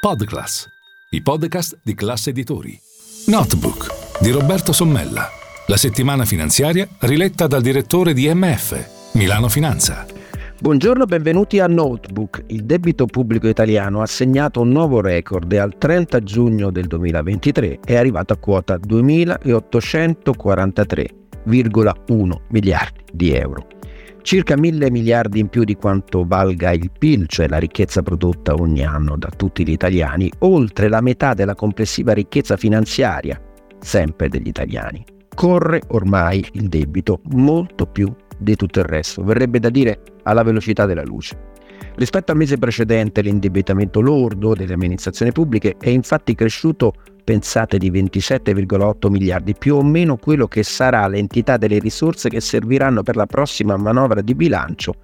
Podclass, i podcast di classe editori. Notebook di Roberto Sommella. La settimana finanziaria riletta dal direttore di MF, Milano Finanza. Buongiorno, benvenuti a Notebook. Il debito pubblico italiano ha segnato un nuovo record e al 30 giugno del 2023 è arrivato a quota 2.843,1 miliardi di euro circa mille miliardi in più di quanto valga il PIL, cioè la ricchezza prodotta ogni anno da tutti gli italiani, oltre la metà della complessiva ricchezza finanziaria, sempre degli italiani. Corre ormai il debito molto più di tutto il resto, verrebbe da dire alla velocità della luce. Rispetto al mese precedente l'indebitamento lordo delle amministrazioni pubbliche è infatti cresciuto pensate di 27,8 miliardi, più o meno quello che sarà l'entità delle risorse che serviranno per la prossima manovra di bilancio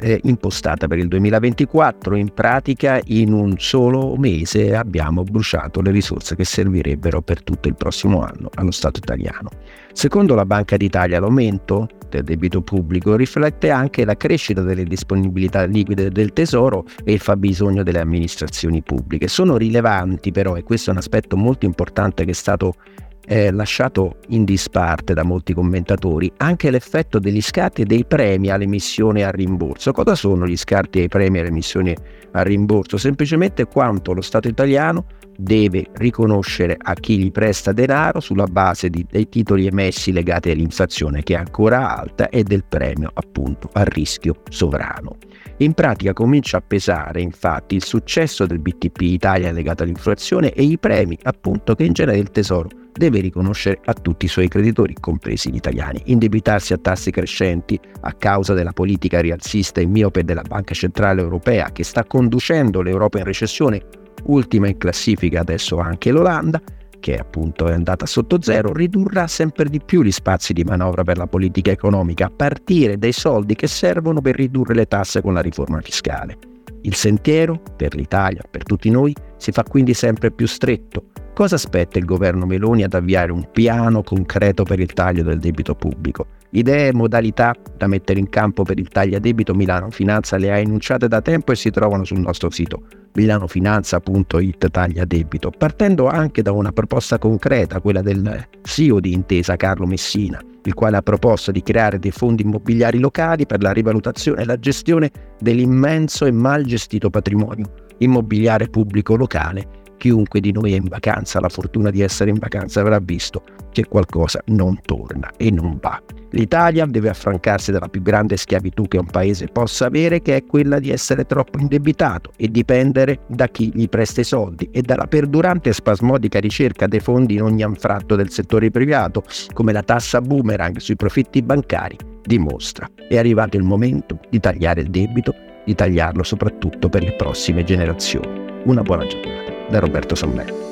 eh, impostata per il 2024. In pratica in un solo mese abbiamo bruciato le risorse che servirebbero per tutto il prossimo anno allo Stato italiano. Secondo la Banca d'Italia l'aumento del debito pubblico riflette anche la crescita delle disponibilità liquide del Tesoro e il fabbisogno delle amministrazioni pubbliche. Sono rilevanti però, e questo è un aspetto molto importante che è stato eh, lasciato in disparte da molti commentatori, anche l'effetto degli scatti e dei premi all'emissione a rimborso. Cosa sono gli scatti e i premi all'emissione a rimborso? Semplicemente quanto lo Stato italiano deve riconoscere a chi gli presta denaro sulla base di, dei titoli emessi legati all'inflazione che è ancora alta e del premio appunto al rischio sovrano. In pratica comincia a pesare infatti il successo del BTP Italia legato all'inflazione e i premi appunto che in genere il Tesoro deve riconoscere a tutti i suoi creditori, compresi gli italiani. Indebitarsi a tassi crescenti a causa della politica rialzista e miope della Banca Centrale Europea che sta conducendo l'Europa in recessione ultima in classifica adesso anche l'Olanda, che appunto è andata sotto zero, ridurrà sempre di più gli spazi di manovra per la politica economica, a partire dai soldi che servono per ridurre le tasse con la riforma fiscale. Il sentiero, per l'Italia, per tutti noi, si fa quindi sempre più stretto. Cosa aspetta il governo Meloni ad avviare un piano concreto per il taglio del debito pubblico? Idee e modalità da mettere in campo per il taglio a debito Milano Finanza le ha enunciate da tempo e si trovano sul nostro sito milanofinanza.it taglia debito, partendo anche da una proposta concreta, quella del CEO di Intesa Carlo Messina, il quale ha proposto di creare dei fondi immobiliari locali per la rivalutazione e la gestione dell'immenso e mal gestito patrimonio immobiliare pubblico locale chiunque di noi è in vacanza, ha la fortuna di essere in vacanza, avrà visto che qualcosa non torna e non va. L'Italia deve affrancarsi dalla più grande schiavitù che un paese possa avere, che è quella di essere troppo indebitato e dipendere da chi gli presta i soldi e dalla perdurante e spasmodica ricerca dei fondi in ogni anfratto del settore privato, come la tassa boomerang sui profitti bancari dimostra. È arrivato il momento di tagliare il debito, di tagliarlo soprattutto per le prossime generazioni. Una buona giornata da Roberto Sommello.